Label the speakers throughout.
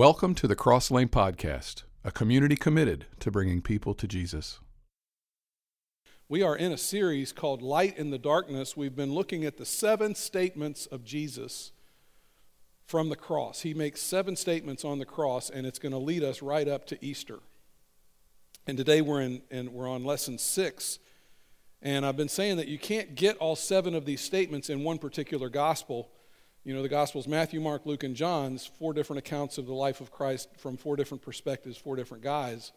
Speaker 1: Welcome to the Cross Lane Podcast, a community committed to bringing people to Jesus.
Speaker 2: We are in a series called Light in the Darkness. We've been looking at the seven statements of Jesus from the cross. He makes seven statements on the cross, and it's going to lead us right up to Easter. And today we're, in, and we're on lesson six. And I've been saying that you can't get all seven of these statements in one particular gospel you know, the Gospels Matthew, Mark, Luke, and John's four different accounts of the life of Christ from four different perspectives, four different guys.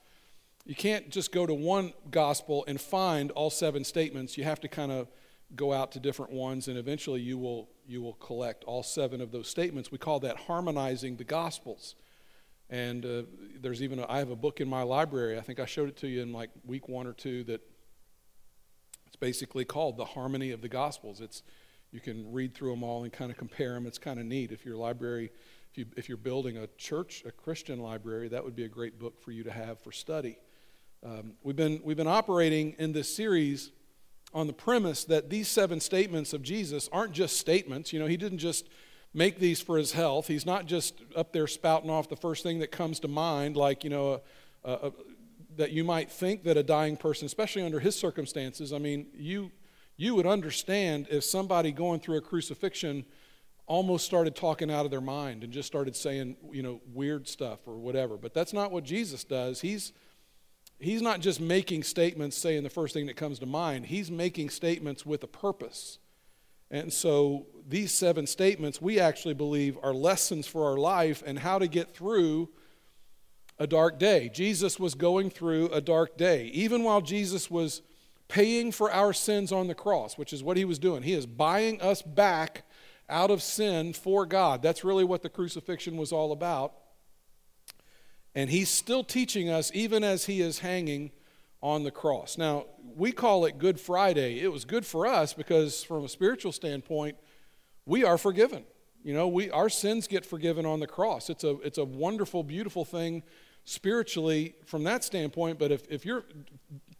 Speaker 2: You can't just go to one gospel and find all seven statements. You have to kind of go out to different ones, and eventually you will, you will collect all seven of those statements. We call that harmonizing the gospels. And uh, there's even, a, I have a book in my library. I think I showed it to you in like week one or two that it's basically called The Harmony of the Gospels. It's you can read through them all and kind of compare them. It's kind of neat. If your library, if, you, if you're building a church, a Christian library, that would be a great book for you to have for study. Um, we've, been, we've been operating in this series on the premise that these seven statements of Jesus aren't just statements. You know, he didn't just make these for his health. He's not just up there spouting off the first thing that comes to mind, like, you know, a, a, a, that you might think that a dying person, especially under his circumstances, I mean, you you would understand if somebody going through a crucifixion almost started talking out of their mind and just started saying, you know, weird stuff or whatever. But that's not what Jesus does. He's he's not just making statements saying the first thing that comes to mind. He's making statements with a purpose. And so these seven statements we actually believe are lessons for our life and how to get through a dark day. Jesus was going through a dark day. Even while Jesus was paying for our sins on the cross, which is what he was doing. He is buying us back out of sin for God. That's really what the crucifixion was all about. And he's still teaching us even as he is hanging on the cross. Now, we call it Good Friday. It was good for us because, from a spiritual standpoint, we are forgiven. You know, we, our sins get forgiven on the cross. It's a, it's a wonderful, beautiful thing spiritually from that standpoint. But if, if you're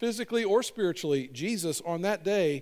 Speaker 2: physically or spiritually, Jesus on that day,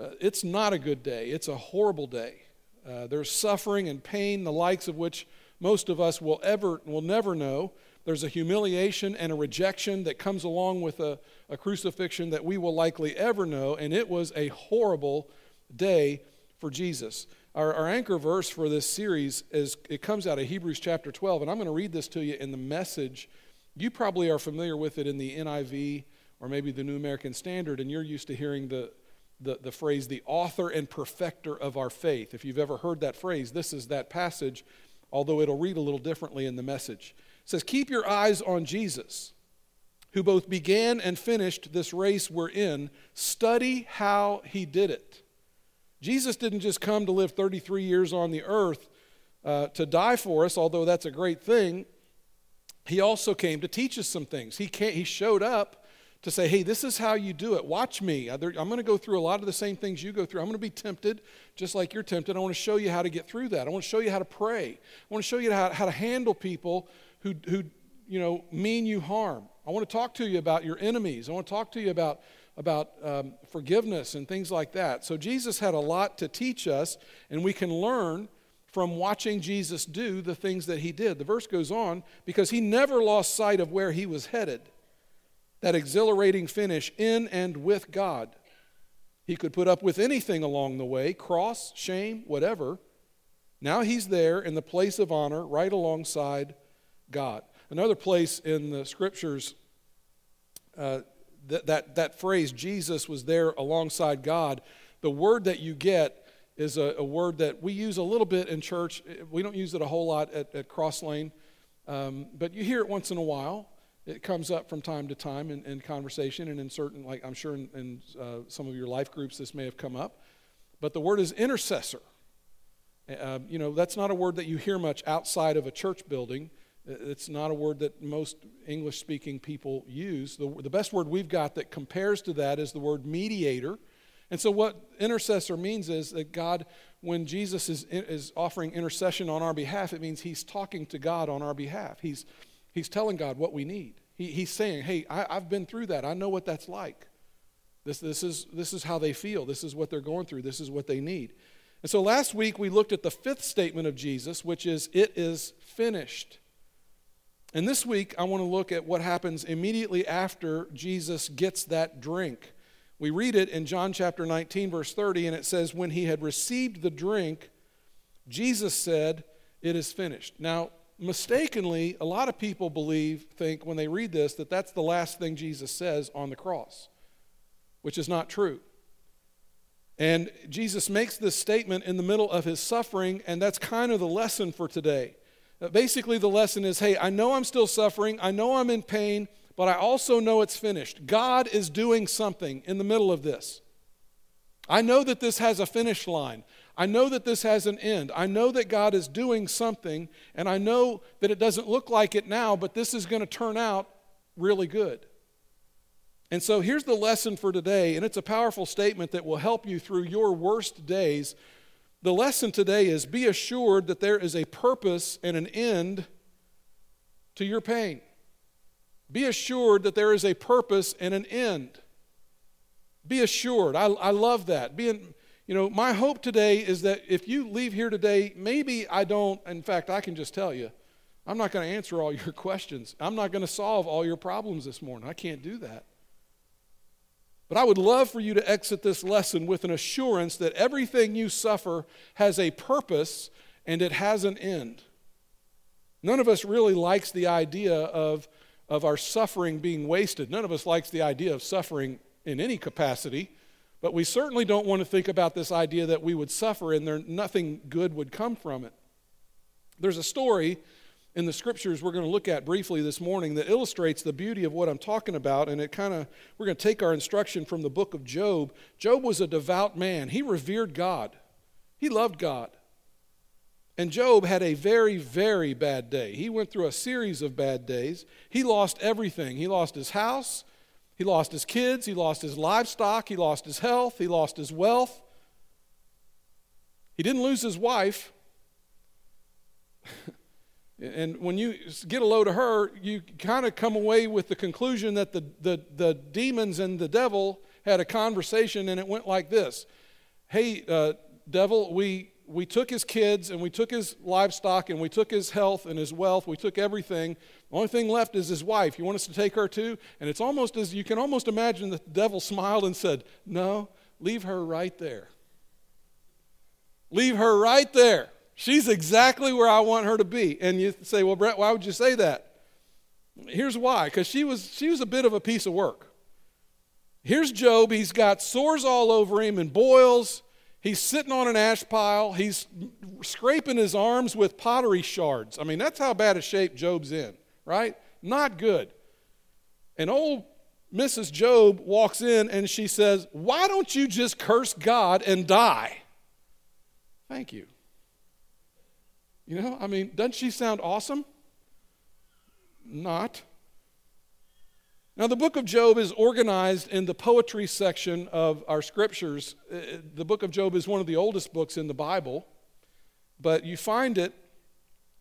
Speaker 2: uh, it's not a good day. It's a horrible day. Uh, there's suffering and pain, the likes of which most of us will ever will never know. There's a humiliation and a rejection that comes along with a, a crucifixion that we will likely ever know, and it was a horrible day for Jesus. Our, our, anchor verse for this series is it comes out of Hebrews chapter 12, and I'm going to read this to you in the message. You probably are familiar with it in the NIV or maybe the New American Standard, and you're used to hearing the, the, the phrase, the author and perfecter of our faith. If you've ever heard that phrase, this is that passage, although it'll read a little differently in the message. It says, Keep your eyes on Jesus, who both began and finished this race we're in. Study how he did it. Jesus didn't just come to live 33 years on the earth uh, to die for us, although that's a great thing. He also came to teach us some things. He, came, he showed up to say, hey, this is how you do it. Watch me. I'm going to go through a lot of the same things you go through. I'm going to be tempted just like you're tempted. I want to show you how to get through that. I want to show you how to pray. I want to show you how, how to handle people who, who, you know, mean you harm. I want to talk to you about your enemies. I want to talk to you about, about um, forgiveness and things like that. So Jesus had a lot to teach us, and we can learn from watching Jesus do the things that he did. The verse goes on because he never lost sight of where he was headed that exhilarating finish in and with God. He could put up with anything along the way cross, shame, whatever. Now he's there in the place of honor right alongside God. Another place in the scriptures, uh, that, that, that phrase, Jesus was there alongside God, the word that you get is a, a, word that we use a little bit in church. We don't use it a whole lot at, at Cross Lane, um, but you hear it once in a while. It comes up from time to time in, in conversation and in certain, like I'm sure in, in uh, some of your life groups this may have come up. But the word is intercessor. Uh, you know, that's not a word that you hear much outside of a church building. It's not a word that most English speaking people use. The, the best word we've got that compares to that is the word mediator. And so, what intercessor means is that God, when Jesus is, is offering intercession on our behalf, it means he's talking to God on our behalf. He's He's telling God what we need. He, he's saying, hey, I, I've been through that. I know what that's like. This, this, is, this is how they feel. This is what they're going through. This is what they need. And so last week we looked at the fifth statement of Jesus, which is, it is finished. And this week, I want to look at what happens immediately after Jesus gets that drink. We read it in John chapter 19, verse 30, and it says, When he had received the drink, Jesus said, It is finished. Now, mistakenly, a lot of people believe, think, when they read this, that that's the last thing Jesus says on the cross, which is not true. And Jesus makes this statement in the middle of his suffering, and that's kind of the lesson for today. Uh, basically, the lesson is hey, I know I'm still suffering, I know I'm in pain, but I also know it's finished. God is doing something in the middle of this. I know that this has a finish line. I know that this has an end. I know that God is doing something, and I know that it doesn't look like it now, but this is going to turn out really good. And so here's the lesson for today, and it's a powerful statement that will help you through your worst days the lesson today is be assured that there is a purpose and an end to your pain. Be assured that there is a purpose and an end. Be assured. I, I love that. Being, you know, my hope today is that if you leave here today, maybe I don't, in fact, I can just tell you, I'm not going to answer all your questions. I'm not going to solve all your problems this morning. I can't do that. But I would love for you to exit this lesson with an assurance that everything you suffer has a purpose and it has an end. None of us really likes the idea of, of our suffering being wasted. None of us likes the idea of suffering in any capacity. But we certainly don't want to think about this idea that we would suffer and there nothing good would come from it. There's a story in the scriptures we're going to look at briefly this morning that illustrates the beauty of what I'm talking about. And it kind of, we're going to take our instruction from the book of Job. Job was a devout man, he revered God, he loved God. And Job had a very, very bad day. He went through a series of bad days. He lost everything. He lost his house, he lost his kids, he lost his livestock, he lost his health, he lost his wealth. He didn't lose his wife. And when you get a load of her, you kind of come away with the conclusion that the, the, the demons and the devil had a conversation, and it went like this Hey, uh, devil, we, we took his kids, and we took his livestock, and we took his health and his wealth. We took everything. The only thing left is his wife. You want us to take her too? And it's almost as you can almost imagine the devil smiled and said, No, leave her right there. Leave her right there. She's exactly where I want her to be. And you say, well, Brett, why would you say that? Here's why because she was, she was a bit of a piece of work. Here's Job. He's got sores all over him and boils. He's sitting on an ash pile. He's scraping his arms with pottery shards. I mean, that's how bad a shape Job's in, right? Not good. And old Mrs. Job walks in and she says, Why don't you just curse God and die? Thank you. You know, I mean, doesn't she sound awesome? Not. Now, the book of Job is organized in the poetry section of our scriptures. Uh, the book of Job is one of the oldest books in the Bible, but you find it,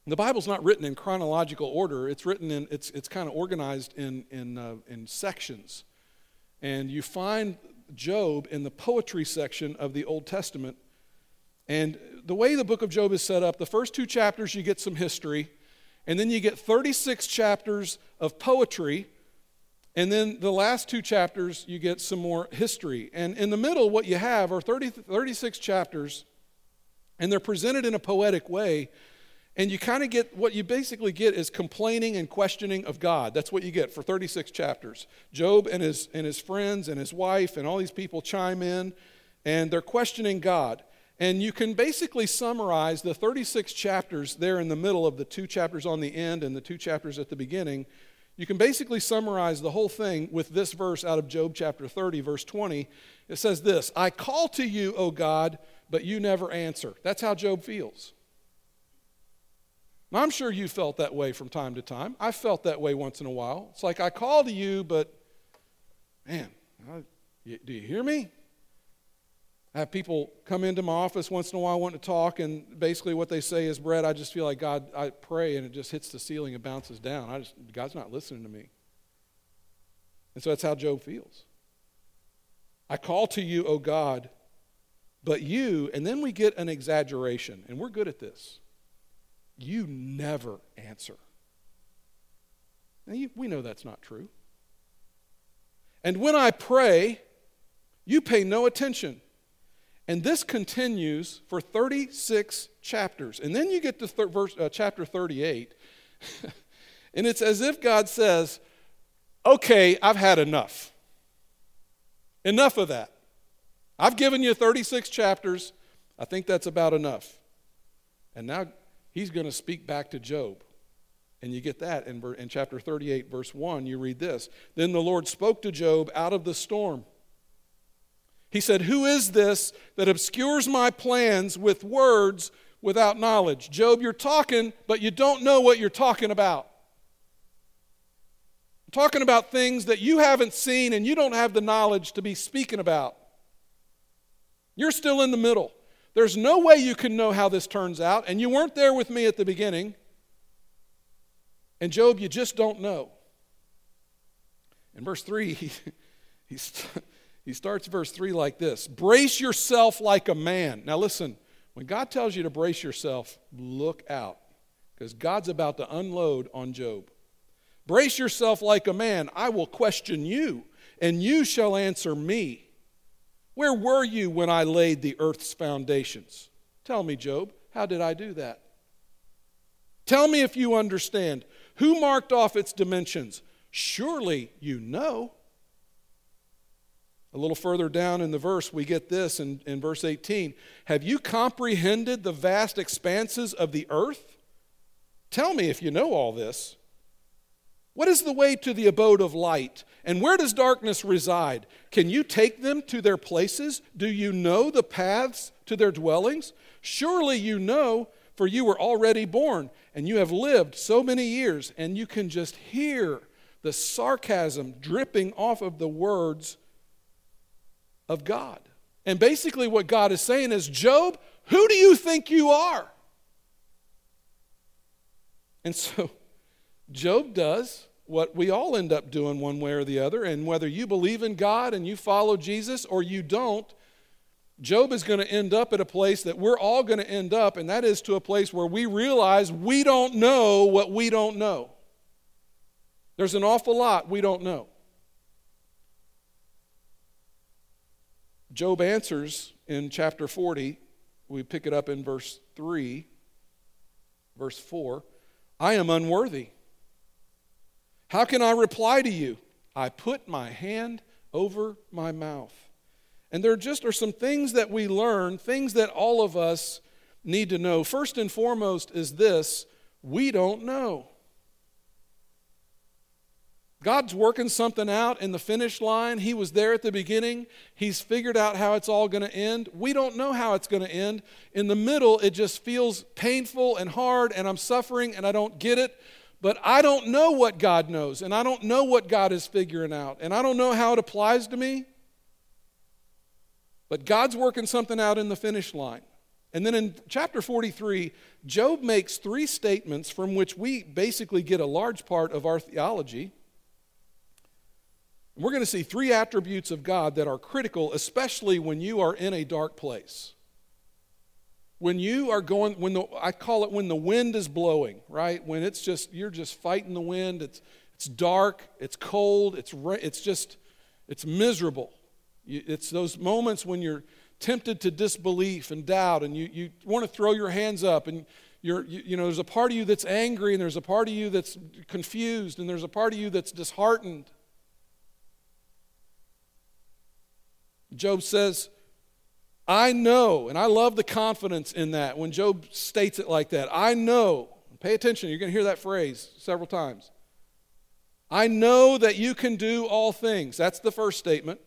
Speaker 2: the Bible's not written in chronological order. It's written in, it's, it's kind of organized in, in, uh, in sections. And you find Job in the poetry section of the Old Testament and the way the book of Job is set up, the first two chapters you get some history, and then you get 36 chapters of poetry, and then the last two chapters you get some more history. And in the middle, what you have are 30, 36 chapters, and they're presented in a poetic way. And you kind of get what you basically get is complaining and questioning of God. That's what you get for 36 chapters. Job and his, and his friends and his wife and all these people chime in, and they're questioning God. And you can basically summarize the 36 chapters there in the middle of the two chapters on the end and the two chapters at the beginning. You can basically summarize the whole thing with this verse out of Job chapter 30, verse 20. It says this I call to you, O God, but you never answer. That's how Job feels. Now, I'm sure you felt that way from time to time. I felt that way once in a while. It's like I call to you, but man, do you hear me? I have people come into my office once in a while want to talk, and basically what they say is, Brett, I just feel like God, I pray and it just hits the ceiling and bounces down. I just, God's not listening to me. And so that's how Job feels. I call to you, O God, but you, and then we get an exaggeration, and we're good at this. You never answer. Now, you, we know that's not true. And when I pray, you pay no attention. And this continues for 36 chapters. And then you get to thir- verse, uh, chapter 38, and it's as if God says, Okay, I've had enough. Enough of that. I've given you 36 chapters. I think that's about enough. And now he's going to speak back to Job. And you get that in, in chapter 38, verse 1. You read this Then the Lord spoke to Job out of the storm. He said, Who is this that obscures my plans with words without knowledge? Job, you're talking, but you don't know what you're talking about. I'm talking about things that you haven't seen and you don't have the knowledge to be speaking about. You're still in the middle. There's no way you can know how this turns out, and you weren't there with me at the beginning. And Job, you just don't know. In verse 3, he, he, he starts verse 3 like this Brace yourself like a man. Now, listen, when God tells you to brace yourself, look out, because God's about to unload on Job. Brace yourself like a man. I will question you, and you shall answer me. Where were you when I laid the earth's foundations? Tell me, Job, how did I do that? Tell me if you understand. Who marked off its dimensions? Surely you know. A little further down in the verse, we get this in, in verse 18 Have you comprehended the vast expanses of the earth? Tell me if you know all this. What is the way to the abode of light? And where does darkness reside? Can you take them to their places? Do you know the paths to their dwellings? Surely you know, for you were already born, and you have lived so many years, and you can just hear the sarcasm dripping off of the words of God. And basically, what God is saying is Job, who do you think you are? And so, Job does what we all end up doing one way or the other. And whether you believe in God and you follow Jesus or you don't, Job is going to end up at a place that we're all going to end up, and that is to a place where we realize we don't know what we don't know. There's an awful lot we don't know. Job answers in chapter 40. We pick it up in verse 3, verse 4. I am unworthy. How can I reply to you? I put my hand over my mouth. And there just are some things that we learn, things that all of us need to know. First and foremost is this we don't know. God's working something out in the finish line. He was there at the beginning. He's figured out how it's all going to end. We don't know how it's going to end. In the middle, it just feels painful and hard, and I'm suffering and I don't get it. But I don't know what God knows, and I don't know what God is figuring out, and I don't know how it applies to me. But God's working something out in the finish line. And then in chapter 43, Job makes three statements from which we basically get a large part of our theology. We're going to see three attributes of God that are critical, especially when you are in a dark place. When you are going when the i call it when the wind is blowing right? When it's just you're just fighting the wind it's it's dark it's cold it's it's just it's miserable. It's those moments when you're tempted to disbelief and doubt and you, you want to throw your hands up and you're you, you know there's a part of you that's angry and there's a part of you that's confused and there's a part of you that's disheartened job says I know, and I love the confidence in that when Job states it like that. I know, pay attention, you're going to hear that phrase several times. I know that you can do all things. That's the first statement.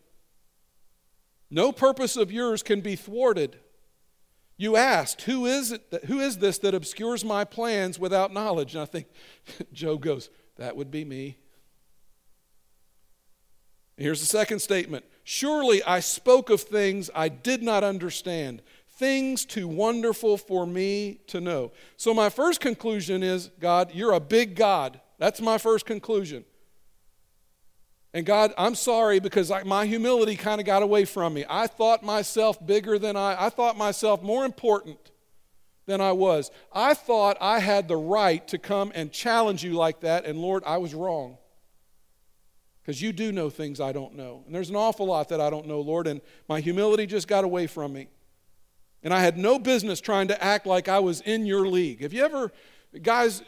Speaker 2: No purpose of yours can be thwarted. You asked, who is, it that, who is this that obscures my plans without knowledge? And I think Job goes, That would be me. Here's the second statement Surely I spoke of things I did not understand, things too wonderful for me to know. So, my first conclusion is God, you're a big God. That's my first conclusion. And God, I'm sorry because I, my humility kind of got away from me. I thought myself bigger than I, I thought myself more important. than I was. I thought I had the right to come and challenge you like that, and Lord, I was wrong. Because you do know things I don't know. And there's an awful lot that I don't know, Lord, and my humility just got away from me. And I had no business trying to act like I was in your league. Have you ever, guys,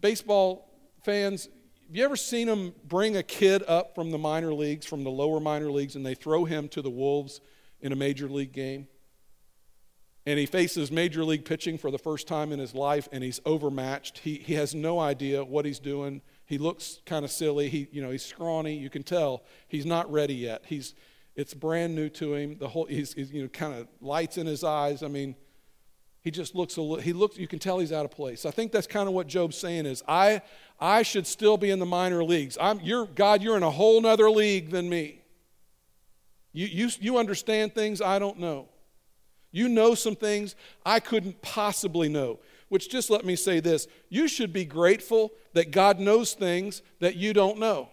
Speaker 2: baseball fans, have you ever seen them bring a kid up from the minor leagues, from the lower minor leagues, and they throw him to the Wolves in a major league game? And he faces major league pitching for the first time in his life, and he's overmatched. He, he has no idea what he's doing. He looks kind of silly. He, you know, he's scrawny. You can tell he's not ready yet. He's, it's brand new to him. The whole, he's, he's you know, kind of lights in his eyes. I mean, he just looks a little, he looks, you can tell he's out of place. I think that's kind of what Job's saying is, I, I should still be in the minor leagues. I'm, you're, God, you're in a whole nother league than me. You, you, you understand things I don't know. You know some things I couldn't possibly know. Which just let me say this you should be grateful that God knows things that you don't know.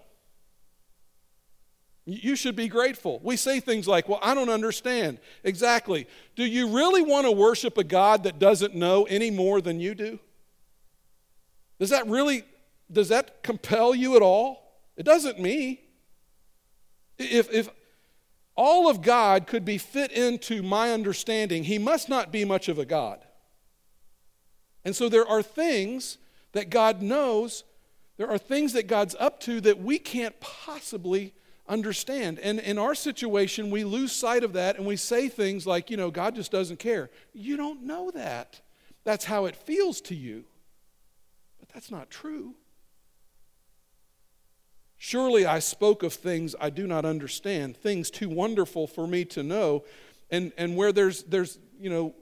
Speaker 2: You should be grateful. We say things like, Well, I don't understand. Exactly. Do you really want to worship a God that doesn't know any more than you do? Does that really, does that compel you at all? It doesn't me. If, if all of God could be fit into my understanding, he must not be much of a God. And so there are things that God knows, there are things that God's up to that we can't possibly understand. And in our situation, we lose sight of that and we say things like, you know, God just doesn't care. You don't know that. That's how it feels to you. But that's not true. Surely I spoke of things I do not understand, things too wonderful for me to know. And, and where there's, there's, you know,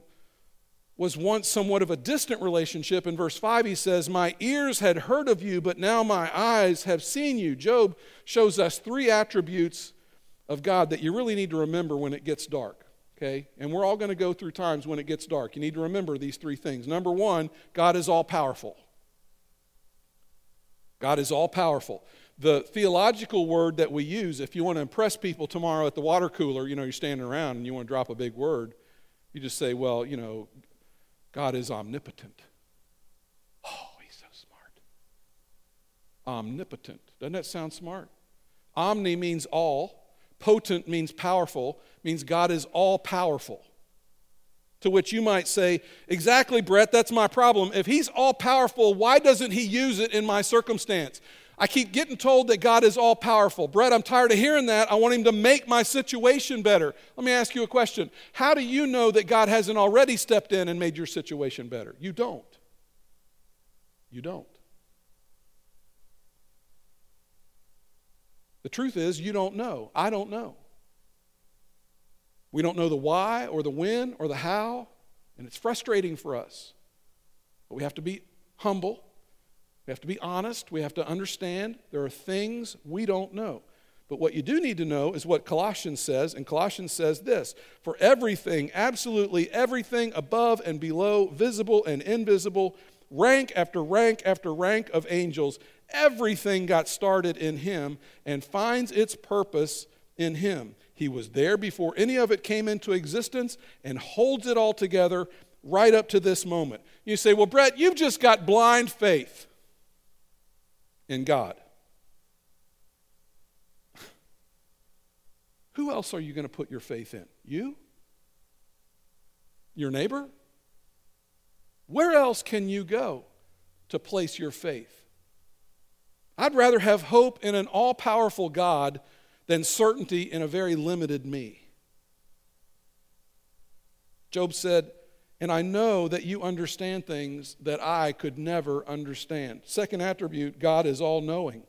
Speaker 2: was once somewhat of a distant relationship. In verse 5, he says, My ears had heard of you, but now my eyes have seen you. Job shows us three attributes of God that you really need to remember when it gets dark. Okay? And we're all going to go through times when it gets dark. You need to remember these three things. Number one, God is all powerful. God is all powerful. The theological word that we use, if you want to impress people tomorrow at the water cooler, you know, you're standing around and you want to drop a big word, you just say, well, you know, God is omnipotent. Oh, he's so smart. Omnipotent. Doesn't that sound smart? Omni means all, potent means powerful, means God is all powerful. To which you might say, Exactly, Brett, that's my problem. If he's all powerful, why doesn't he use it in my circumstance? I keep getting told that God is all powerful. Brett, I'm tired of hearing that. I want Him to make my situation better. Let me ask you a question. How do you know that God hasn't already stepped in and made your situation better? You don't. You don't. The truth is, you don't know. I don't know. We don't know the why or the when or the how, and it's frustrating for us. But we have to be humble we have to be honest. We have to understand there are things we don't know. But what you do need to know is what Colossians says, and Colossians says this For everything, absolutely everything above and below, visible and invisible, rank after rank after rank of angels, everything got started in Him and finds its purpose in Him. He was there before any of it came into existence and holds it all together right up to this moment. You say, Well, Brett, you've just got blind faith in God. Who else are you going to put your faith in? You? Your neighbor? Where else can you go to place your faith? I'd rather have hope in an all powerful God than certainty in a very limited me. Job said, and I know that you understand things that I could never understand. Second attribute God is all knowing.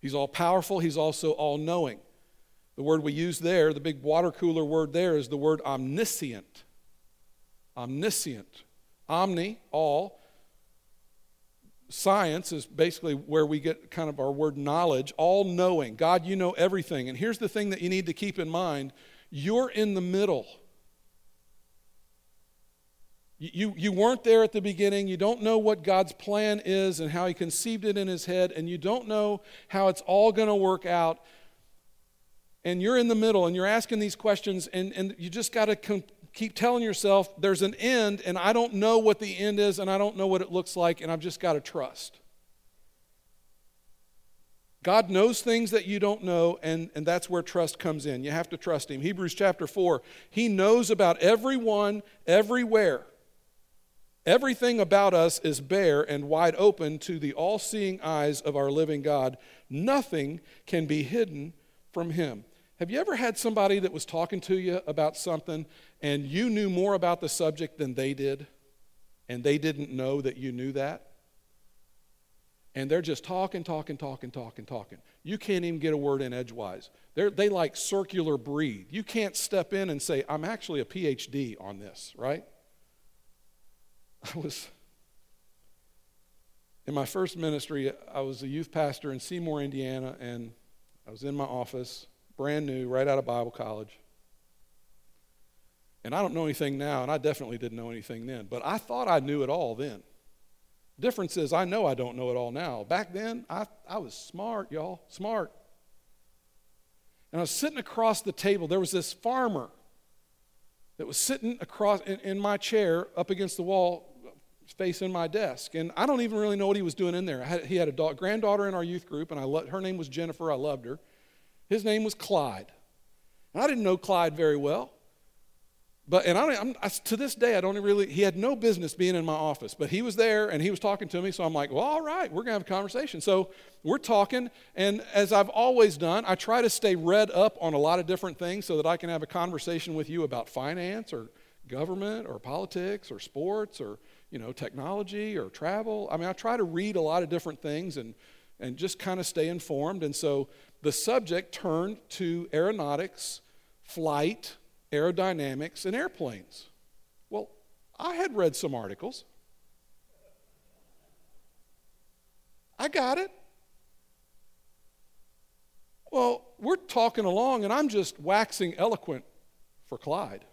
Speaker 2: He's all powerful, He's also all knowing. The word we use there, the big water cooler word there, is the word omniscient. Omniscient. Omni, all. Science is basically where we get kind of our word knowledge, all knowing. God, you know everything. And here's the thing that you need to keep in mind you're in the middle. You, you weren't there at the beginning. You don't know what God's plan is and how He conceived it in His head, and you don't know how it's all going to work out. And you're in the middle and you're asking these questions, and, and you just got to com- keep telling yourself there's an end and I don't know what the end is and I don't know what it looks like and I've just got to trust. God knows things that you don't know, and, and that's where trust comes in. You have to trust Him. Hebrews chapter 4, He knows about everyone, everywhere. Everything about us is bare and wide open to the all seeing eyes of our living God. Nothing can be hidden from Him. Have you ever had somebody that was talking to you about something and you knew more about the subject than they did, and they didn't know that you knew that? and they're just talking, talking, talking, talking, talking. You can't even get a word in edgewise. They're, they like circular breathe. You can't step in and say, I'm actually a PhD on this, right? I was, in my first ministry, I was a youth pastor in Seymour, Indiana, and I was in my office, brand new, right out of Bible college. And I don't know anything now, and I definitely didn't know anything then, but I thought I knew it all then. Difference is, I know I don't know it all now. Back then, I, I was smart, y'all, smart. And I was sitting across the table. There was this farmer that was sitting across in, in my chair up against the wall facing my desk. And I don't even really know what he was doing in there. Had, he had a da- granddaughter in our youth group, and I lo- her name was Jennifer. I loved her. His name was Clyde. And I didn't know Clyde very well. But, and I, I'm, I, to this day, I don't really, he had no business being in my office, but he was there and he was talking to me. So I'm like, well, all right, we're going to have a conversation. So we're talking. And as I've always done, I try to stay read up on a lot of different things so that I can have a conversation with you about finance or government or politics or sports or, you know, technology or travel. I mean, I try to read a lot of different things and, and just kind of stay informed. And so the subject turned to aeronautics, flight, aerodynamics, and airplanes. Well, I had read some articles. I got it. Well, we're talking along, and I'm just waxing eloquent for Clyde.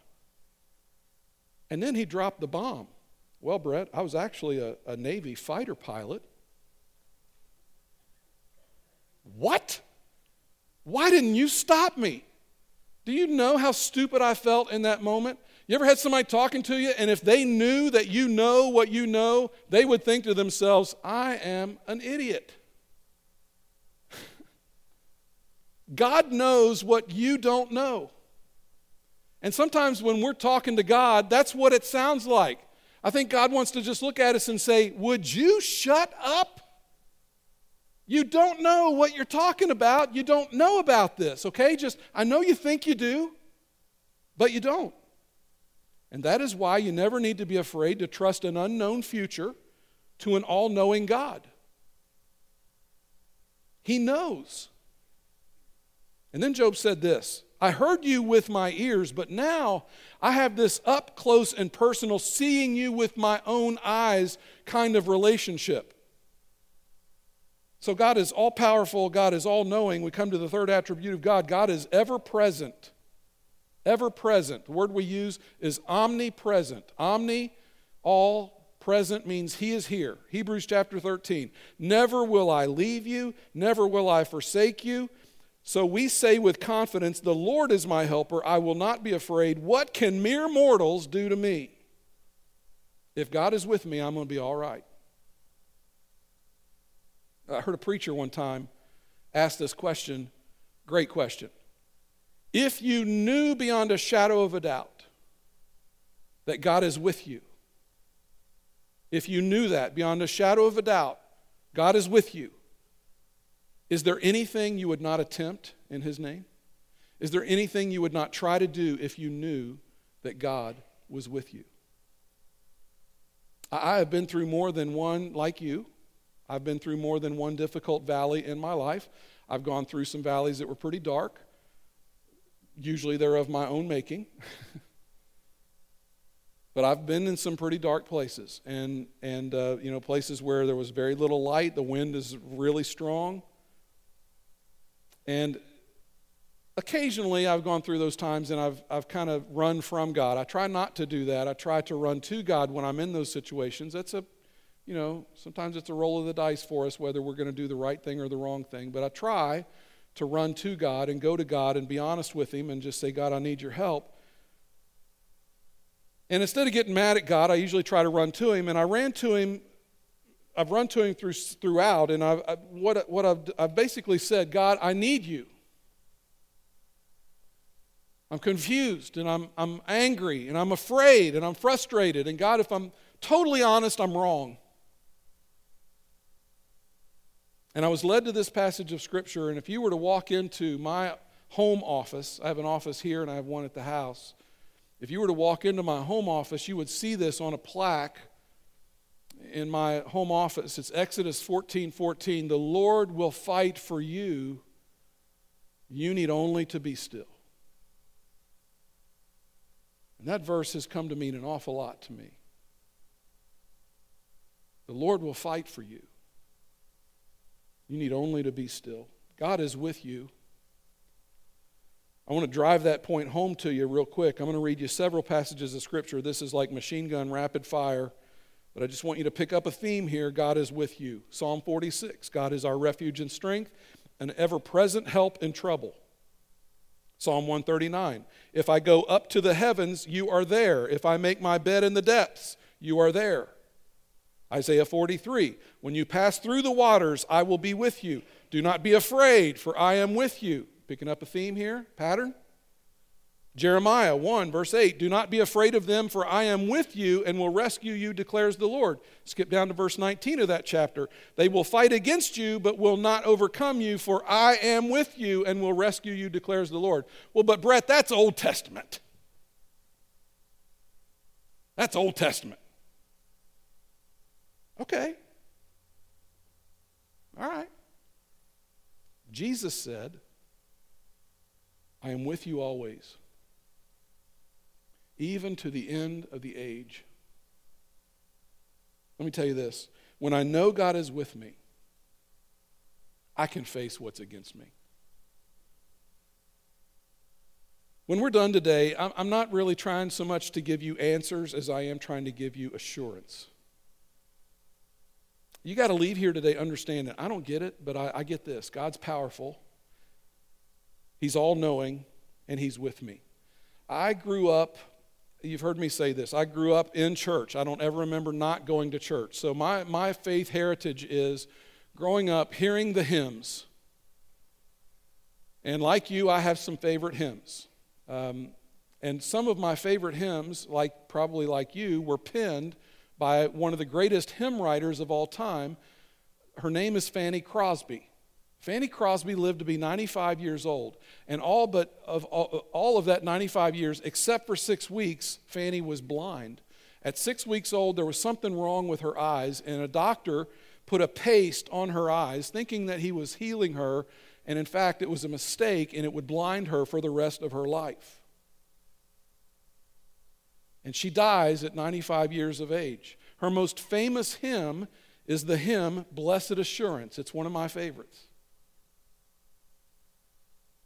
Speaker 2: And then he dropped the bomb. Well, Brett, I was actually a, a Navy fighter pilot. What? Why didn't you stop me? Do you know how stupid I felt in that moment? You ever had somebody talking to you, and if they knew that you know what you know, they would think to themselves, I am an idiot. God knows what you don't know. And sometimes when we're talking to God, that's what it sounds like. I think God wants to just look at us and say, Would you shut up? You don't know what you're talking about. You don't know about this, okay? Just, I know you think you do, but you don't. And that is why you never need to be afraid to trust an unknown future to an all knowing God. He knows. And then Job said this I heard you with my ears, but now I have this up close and personal, seeing you with my own eyes kind of relationship. So God is all powerful, God is all knowing. We come to the third attribute of God God is ever present. Ever present. The word we use is omnipresent. Omni, all present means He is here. Hebrews chapter 13. Never will I leave you, never will I forsake you. So we say with confidence, The Lord is my helper. I will not be afraid. What can mere mortals do to me? If God is with me, I'm going to be all right. I heard a preacher one time ask this question, great question. If you knew beyond a shadow of a doubt that God is with you, if you knew that beyond a shadow of a doubt, God is with you, is there anything you would not attempt in His name? Is there anything you would not try to do if you knew that God was with you? I have been through more than one like you. I've been through more than one difficult valley in my life. I've gone through some valleys that were pretty dark. Usually they're of my own making. but I've been in some pretty dark places and, and uh, you know, places where there was very little light, the wind is really strong. And occasionally I've gone through those times and I've, I've kind of run from God. I try not to do that. I try to run to God when I'm in those situations. That's a you know, sometimes it's a roll of the dice for us whether we're going to do the right thing or the wrong thing. But I try to run to God and go to God and be honest with Him and just say, God, I need your help. And instead of getting mad at God, I usually try to run to Him. And I ran to Him, I've run to Him through, throughout. And I've, I, what, what I've, I've basically said, God, I need you. I'm confused and I'm, I'm angry and I'm afraid and I'm frustrated. And God, if I'm totally honest, I'm wrong. And I was led to this passage of Scripture, and if you were to walk into my home office, I have an office here and I have one at the house. If you were to walk into my home office, you would see this on a plaque in my home office. It's Exodus 14 14. The Lord will fight for you. You need only to be still. And that verse has come to mean an awful lot to me. The Lord will fight for you. You need only to be still. God is with you. I want to drive that point home to you real quick. I'm going to read you several passages of Scripture. This is like machine gun rapid fire, but I just want you to pick up a theme here. God is with you. Psalm 46 God is our refuge and strength, an ever present help in trouble. Psalm 139 If I go up to the heavens, you are there. If I make my bed in the depths, you are there. Isaiah 43 When you pass through the waters, I will be with you. Do not be afraid, for I am with you. Picking up a theme here, pattern. Jeremiah 1, verse 8 Do not be afraid of them, for I am with you and will rescue you, declares the Lord. Skip down to verse 19 of that chapter. They will fight against you, but will not overcome you, for I am with you and will rescue you, declares the Lord. Well, but Brett, that's Old Testament. That's Old Testament. Okay. All right. Jesus said, I am with you always even to the end of the age. Let me tell you this when I know God is with me, I can face what's against me. When we're done today, I'm not really trying so much to give you answers as I am trying to give you assurance. You got to leave here today understanding I don't get it, but I, I get this God's powerful, He's all knowing, and He's with me. I grew up you've heard me say this. I grew up in church. I don't ever remember not going to church. So my, my faith heritage is growing up hearing the hymns. And like you, I have some favorite hymns. Um, and some of my favorite hymns, like probably like you, were penned by one of the greatest hymn writers of all time. Her name is Fanny Crosby. Fanny Crosby lived to be 95 years old, and all but of all, of that 95 years, except for six weeks, Fanny was blind. At six weeks old, there was something wrong with her eyes, and a doctor put a paste on her eyes, thinking that he was healing her, and in fact, it was a mistake, and it would blind her for the rest of her life. And she dies at 95 years of age. Her most famous hymn is the hymn Blessed Assurance. It's one of my favorites.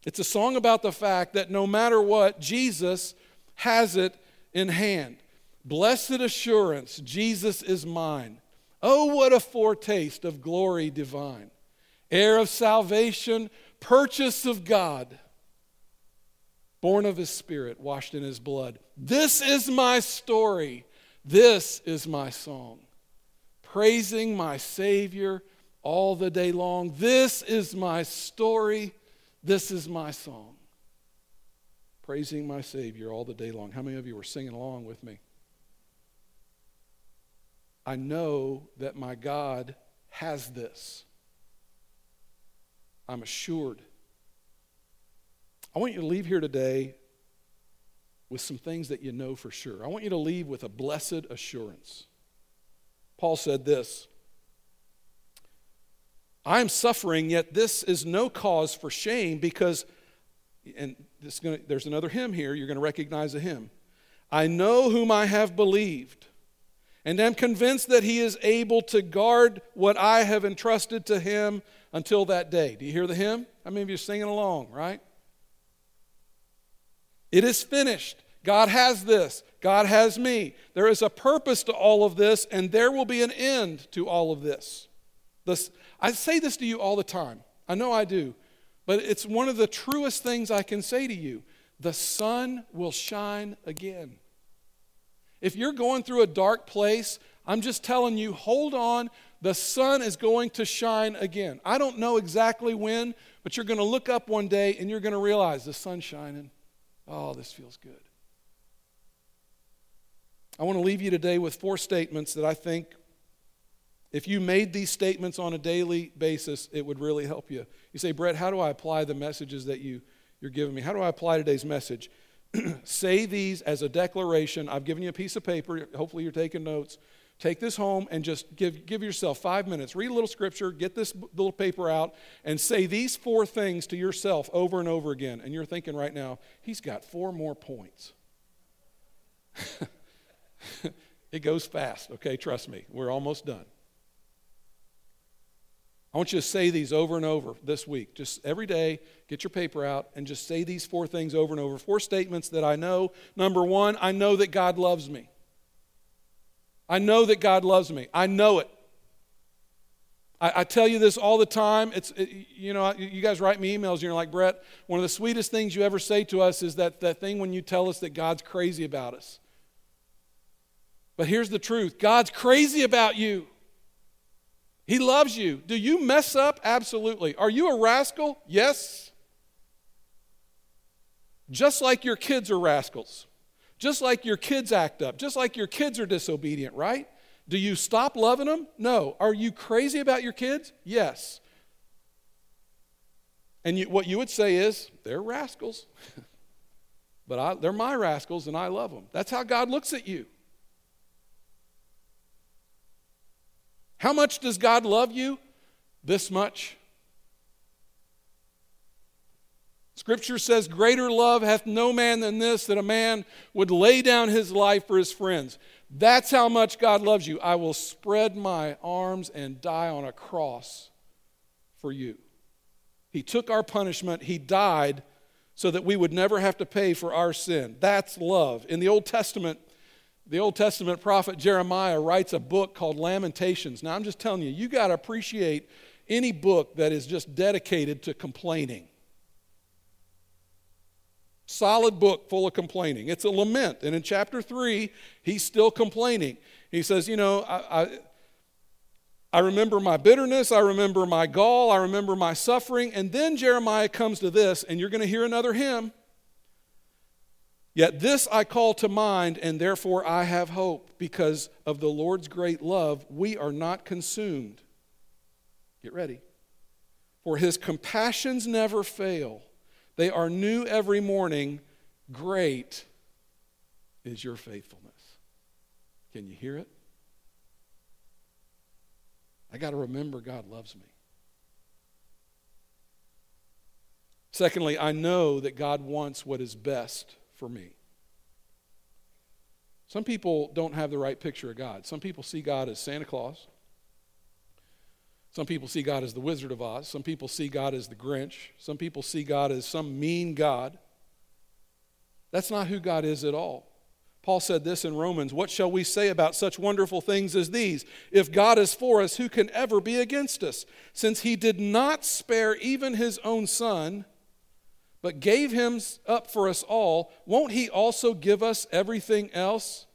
Speaker 2: It's a song about the fact that no matter what, Jesus has it in hand. Blessed assurance, Jesus is mine. Oh, what a foretaste of glory divine. Heir of salvation, purchase of God, born of his spirit, washed in his blood. This is my story. This is my song. Praising my Savior all the day long. This is my story. This is my song. Praising my Savior all the day long. How many of you were singing along with me? I know that my God has this. I'm assured. I want you to leave here today with some things that you know for sure. I want you to leave with a blessed assurance. Paul said this I am suffering, yet this is no cause for shame because, and gonna, there's another hymn here, you're going to recognize a hymn. I know whom I have believed, and am convinced that he is able to guard what I have entrusted to him until that day. Do you hear the hymn? Many of you are singing along, right? It is finished. God has this. God has me. There is a purpose to all of this, and there will be an end to all of this. This, I say this to you all the time. I know I do. But it's one of the truest things I can say to you. The sun will shine again. If you're going through a dark place, I'm just telling you, hold on. The sun is going to shine again. I don't know exactly when, but you're going to look up one day and you're going to realize the sun's shining. Oh, this feels good. I want to leave you today with four statements that I think, if you made these statements on a daily basis, it would really help you. You say, Brett, how do I apply the messages that you, you're giving me? How do I apply today's message? say these as a declaration. I've given you a piece of paper. Hopefully, you're taking notes. Take this home and just give, give yourself five minutes. Read a little scripture, get this little paper out, and say these four things to yourself over and over again. And you're thinking right now, he's got four more points. it goes fast, okay? Trust me. We're almost done. I want you to say these over and over this week. Just every day, get your paper out and just say these four things over and over. Four statements that I know. Number one, I know that God loves me. I know that God loves me. I know it. I, I tell you this all the time. It's, it, you know, you guys write me emails and you're like, Brett, one of the sweetest things you ever say to us is that, that thing when you tell us that God's crazy about us. But here's the truth God's crazy about you. He loves you. Do you mess up? Absolutely. Are you a rascal? Yes. Just like your kids are rascals. Just like your kids act up, just like your kids are disobedient, right? Do you stop loving them? No. Are you crazy about your kids? Yes. And you, what you would say is, they're rascals. but I, they're my rascals and I love them. That's how God looks at you. How much does God love you? This much. Scripture says, Greater love hath no man than this, that a man would lay down his life for his friends. That's how much God loves you. I will spread my arms and die on a cross for you. He took our punishment, He died so that we would never have to pay for our sin. That's love. In the Old Testament, the Old Testament prophet Jeremiah writes a book called Lamentations. Now, I'm just telling you, you got to appreciate any book that is just dedicated to complaining. Solid book full of complaining. It's a lament. And in chapter 3, he's still complaining. He says, You know, I, I, I, remember my bitterness, I remember my gall, I remember my suffering. And then Jeremiah comes to this, and you're going to hear another hymn. Yet this I call to mind, and therefore I have hope. Because of the Lord's great love, we are not consumed. Get ready. For his compassions never fail. They are new every morning. Great is your faithfulness. Can you hear it? I got to remember God loves me. Secondly, I know that God wants what is best for me. Some people don't have the right picture of God. Some people see God as Santa Claus. Some people see God as the Wizard of Oz. Some people see God as the Grinch. Some people see God as some mean God. That's not who God is at all. Paul said this in Romans What shall we say about such wonderful things as these? If God is for us, who can ever be against us? Since he did not spare even his own son, but gave him up for us all, won't he also give us everything else?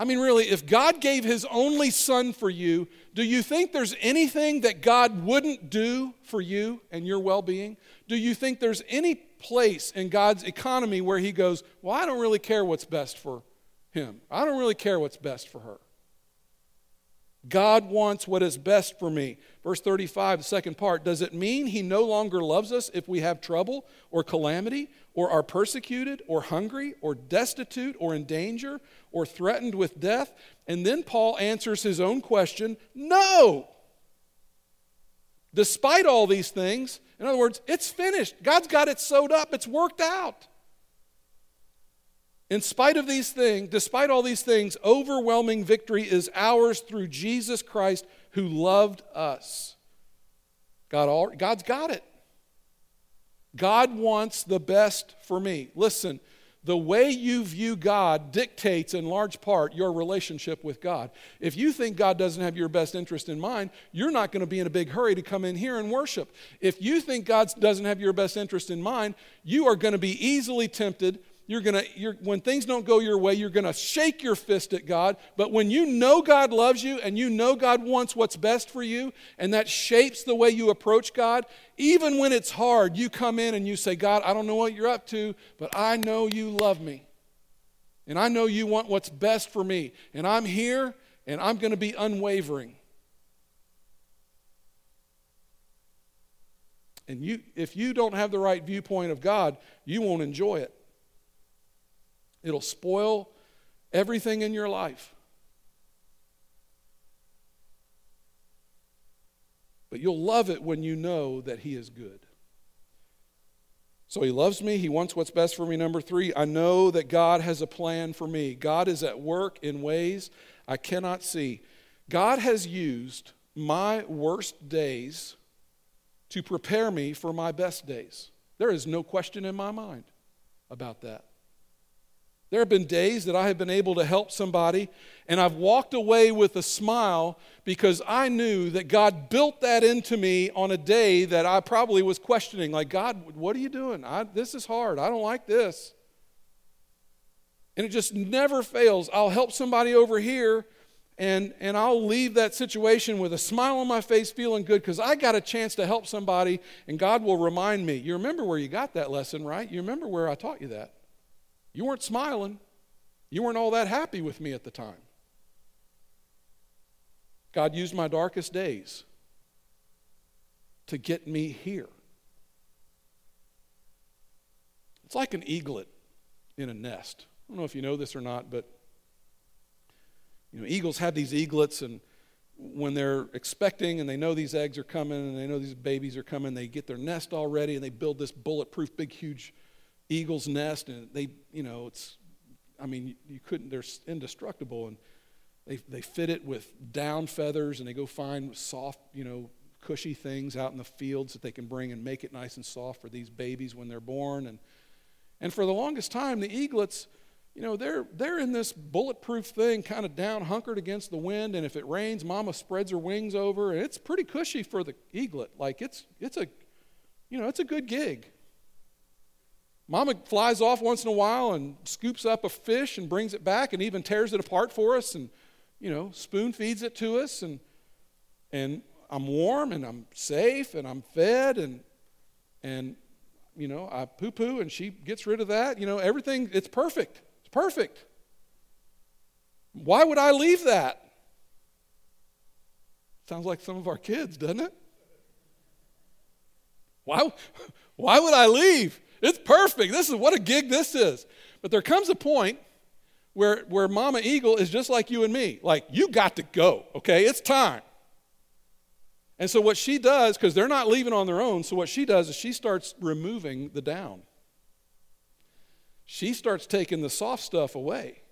Speaker 2: I mean, really, if God gave his only son for you, do you think there's anything that God wouldn't do for you and your well being? Do you think there's any place in God's economy where he goes, Well, I don't really care what's best for him? I don't really care what's best for her. God wants what is best for me. Verse 35, the second part, does it mean he no longer loves us if we have trouble or calamity or are persecuted or hungry or destitute or in danger or threatened with death? And then Paul answers his own question no. Despite all these things, in other words, it's finished. God's got it sewed up, it's worked out. In spite of these things, despite all these things, overwhelming victory is ours through Jesus Christ who loved us. God, all, God's got it. God wants the best for me. Listen, the way you view God dictates in large part your relationship with God. If you think God doesn't have your best interest in mind, you're not going to be in a big hurry to come in here and worship. If you think God doesn't have your best interest in mind, you are going to be easily tempted You're going to, when things don't go your way, you're to shake your fist at God. But when you know God loves you and you know God wants what's best for you, and that shapes the way you approach God, even when it's hard, you come in and you say, God, I don't know what you're up to, but I know you love me. And I know you want what's best for me. And I'm here and I'm going to be unwavering. And you, if you don't have the right viewpoint of God, you won't enjoy it. It'll spoil everything in your life. But you'll love it when you know that He is good. So He loves me. He wants what's best for me. Number three, I know that God has a plan for me. God is at work in ways I cannot see. God has used my worst days to prepare me for my best days. There is no question in my mind about that. There have been days that I have been able to help somebody, and I've walked away with a smile because I knew that God built that into me on a day that I probably was questioning, like, God, what are you doing? I, this is hard. I don't like this. And it just never fails. I'll help somebody over here, and, and I'll leave that situation with a smile on my face, feeling good because I got a chance to help somebody, and God will remind me. You remember where you got that lesson, right? You remember where I taught you that. You weren't smiling. You weren't all that happy with me at the time. God used my darkest days to get me here. It's like an eaglet in a nest. I don't know if you know this or not, but you know, eagles have these eaglets and when they're expecting and they know these eggs are coming and they know these babies are coming, they get their nest all ready and they build this bulletproof, big, huge eagle's nest, and they, you know, it's, I mean, you couldn't, they're indestructible, and they, they fit it with down feathers, and they go find soft, you know, cushy things out in the fields that they can bring and make it nice and soft for these babies when they're born. And, and for the longest time, the eaglets, you know, they're, they're in this bulletproof thing, kind of down, hunkered against the wind, and if it rains, mama spreads her wings over, and it's pretty cushy for the eaglet. Like, it's, it's a, you know, it's a good gig. Mama flies off once in a while and scoops up a fish and brings it back and even tears it apart for us and, you know, spoon feeds it to us. And, and I'm warm and I'm safe and I'm fed and, and you know, I poo poo and she gets rid of that. You know, everything, it's perfect. It's perfect. Why would I leave that? Sounds like some of our kids, doesn't it? Why, why would I leave? It's perfect. This is what a gig this is. But there comes a point where, where Mama Eagle is just like you and me. Like, you got to go, okay? It's time. And so, what she does, because they're not leaving on their own, so what she does is she starts removing the down. She starts taking the soft stuff away.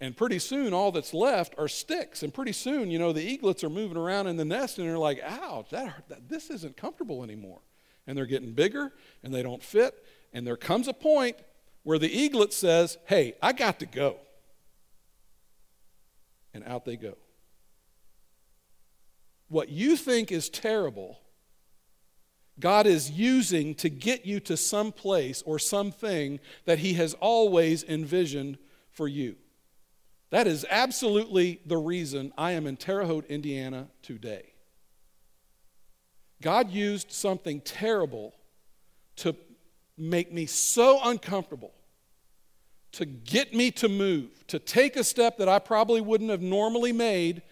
Speaker 2: And pretty soon, all that's left are sticks. And pretty soon, you know, the eaglets are moving around in the nest and they're like, ouch, that, that, this isn't comfortable anymore and they're getting bigger and they don't fit. And there comes a point where the eaglet says, Hey, I got to go. And out they go. What you think is terrible, God is using to get you to some place or something that He has always envisioned for you. That is absolutely the reason I am in Terre Haute, Indiana today. God used something terrible to make me so uncomfortable, to get me to move, to take a step that I probably wouldn't have normally made.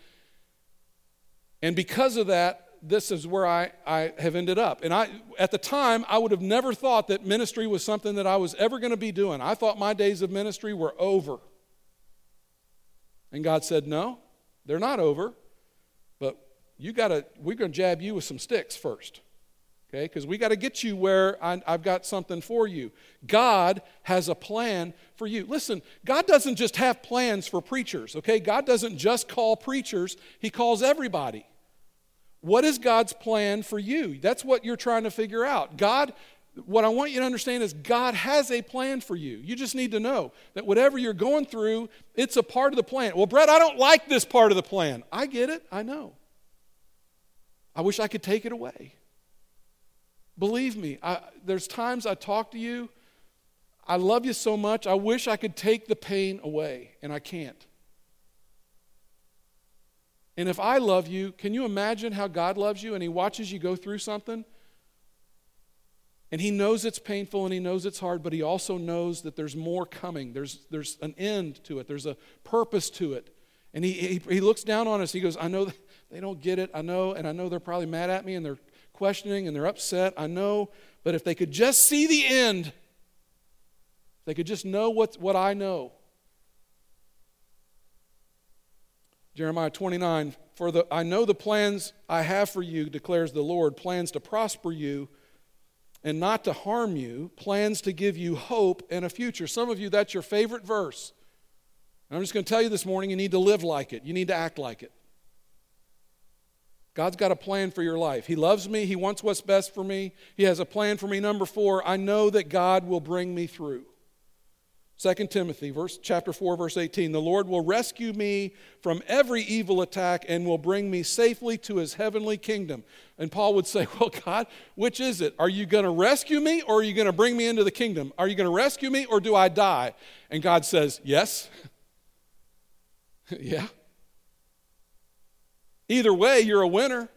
Speaker 2: And because of that, this is where I, I have ended up. And I, at the time, I would have never thought that ministry was something that I was ever going to be doing. I thought my days of ministry were over. And God said, No, they're not over you got to, we're going to jab you with some sticks first. Okay? Because we got to get you where I, I've got something for you. God has a plan for you. Listen, God doesn't just have plans for preachers. Okay? God doesn't just call preachers, He calls everybody. What is God's plan for you? That's what you're trying to figure out. God, what I want you to understand is God has a plan for you. You just need to know that whatever you're going through, it's a part of the plan. Well, Brett, I don't like this part of the plan. I get it. I know. I wish I could take it away. Believe me, I, there's times I talk to you, I love you so much. I wish I could take the pain away, and I can't. And if I love you, can you imagine how God loves you and He watches you go through something? And He knows it's painful and He knows it's hard, but He also knows that there's more coming. There's, there's an end to it, there's a purpose to it. And he, he, he looks down on us. He goes, I know they don't get it. I know, and I know they're probably mad at me and they're questioning and they're upset. I know, but if they could just see the end, they could just know what, what I know. Jeremiah 29, for the, I know the plans I have for you, declares the Lord, plans to prosper you and not to harm you, plans to give you hope and a future. Some of you, that's your favorite verse. And I'm just going to tell you this morning you need to live like it, you need to act like it. God's got a plan for your life. He loves me. He wants what's best for me. He has a plan for me. Number four, I know that God will bring me through. 2 Timothy verse, chapter 4, verse 18 The Lord will rescue me from every evil attack and will bring me safely to his heavenly kingdom. And Paul would say, Well, God, which is it? Are you going to rescue me or are you going to bring me into the kingdom? Are you going to rescue me or do I die? And God says, Yes. yeah. Either way, you're a winner.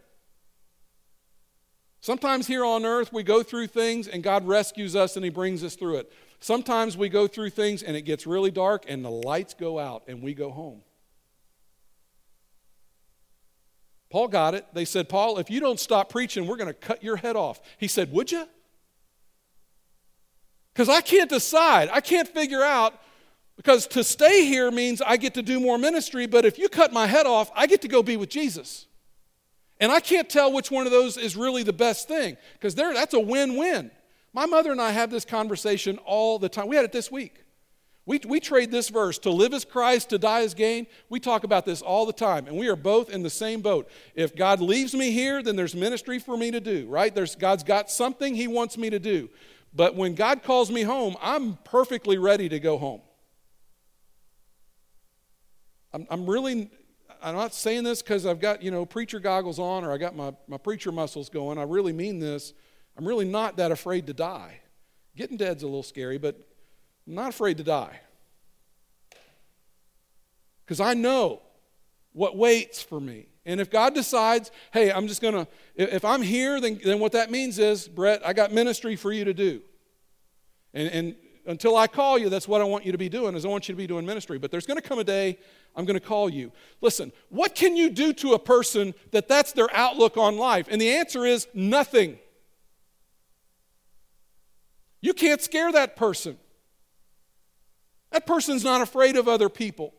Speaker 2: Sometimes here on earth, we go through things and God rescues us and He brings us through it. Sometimes we go through things and it gets really dark and the lights go out and we go home. Paul got it. They said, Paul, if you don't stop preaching, we're going to cut your head off. He said, Would you? Because I can't decide. I can't figure out because to stay here means I get to do more ministry, but if you cut my head off, I get to go be with Jesus. And I can't tell which one of those is really the best thing because that's a win win. My mother and I have this conversation all the time. We had it this week. We, we trade this verse to live as Christ, to die as gain. We talk about this all the time, and we are both in the same boat. If God leaves me here, then there's ministry for me to do, right? There's, God's got something He wants me to do. But when God calls me home, I'm perfectly ready to go home. I'm, I'm really, I'm not saying this because I've got, you know, preacher goggles on or I got my, my preacher muscles going. I really mean this. I'm really not that afraid to die. Getting dead's a little scary, but I'm not afraid to die. Because I know what waits for me. And if God decides, hey, I'm just going to, if I'm here, then, then what that means is, Brett, I got ministry for you to do. And, and until I call you, that's what I want you to be doing, is I want you to be doing ministry. But there's going to come a day I'm going to call you. Listen, what can you do to a person that that's their outlook on life? And the answer is nothing. You can't scare that person. That person's not afraid of other people.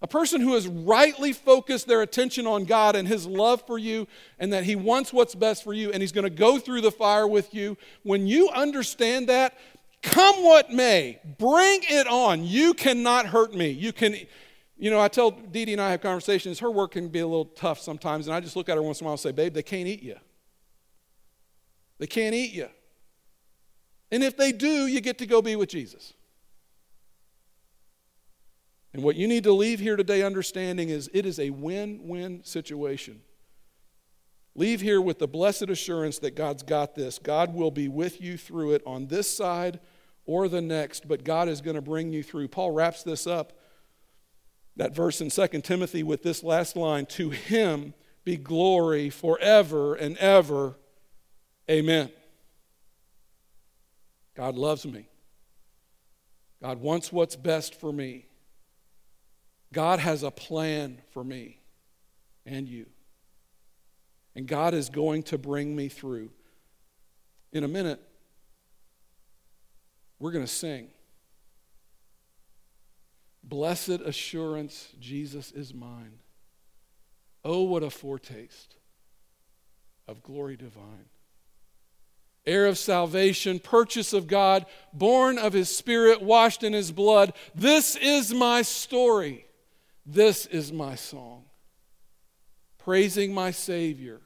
Speaker 2: A person who has rightly focused their attention on God and His love for you, and that He wants what's best for you, and He's going to go through the fire with you. When you understand that, Come what may, bring it on. You cannot hurt me. You can, you know, I tell Dee Dee and I have conversations. Her work can be a little tough sometimes, and I just look at her once in a while and say, Babe, they can't eat you. They can't eat you. And if they do, you get to go be with Jesus. And what you need to leave here today understanding is it is a win win situation. Leave here with the blessed assurance that God's got this. God will be with you through it on this side or the next, but God is going to bring you through. Paul wraps this up, that verse in 2 Timothy, with this last line To him be glory forever and ever. Amen. God loves me. God wants what's best for me. God has a plan for me and you. And God is going to bring me through. In a minute, we're going to sing. Blessed assurance, Jesus is mine. Oh, what a foretaste of glory divine. Heir of salvation, purchase of God, born of his spirit, washed in his blood. This is my story. This is my song. Praising my Savior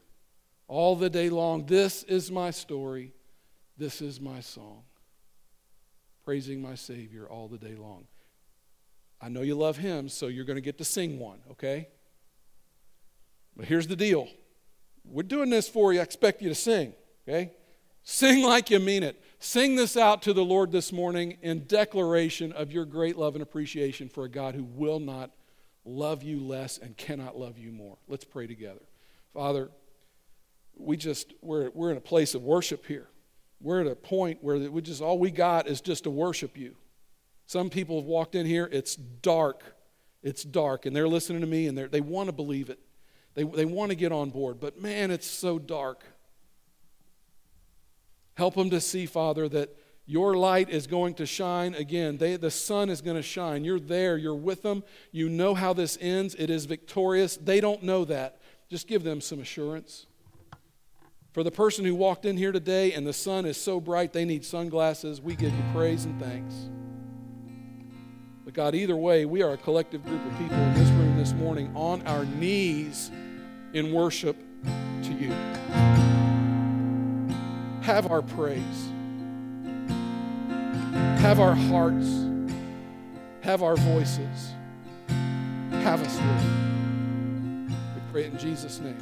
Speaker 2: all the day long. This is my story. This is my song praising my Savior all the day long. I know you love Him, so you're going to get to sing one, okay? But here's the deal we're doing this for you. I expect you to sing, okay? Sing like you mean it. Sing this out to the Lord this morning in declaration of your great love and appreciation for a God who will not love you less and cannot love you more. Let's pray together. Father, we just, we're, we're in a place of worship here. We're at a point where we just, all we got is just to worship you. Some people have walked in here, it's dark. It's dark, and they're listening to me and they want to believe it. They, they want to get on board, but man, it's so dark. Help them to see, Father, that your light is going to shine again. They, the sun is going to shine. You're there. You're with them. You know how this ends. It is victorious. They don't know that. Just give them some assurance. For the person who walked in here today and the sun is so bright they need sunglasses, we give you praise and thanks. But God, either way, we are a collective group of people in this room this morning on our knees in worship to you. Have our praise. Have our hearts. Have our voices. Have us, Lord. We pray it in Jesus' name.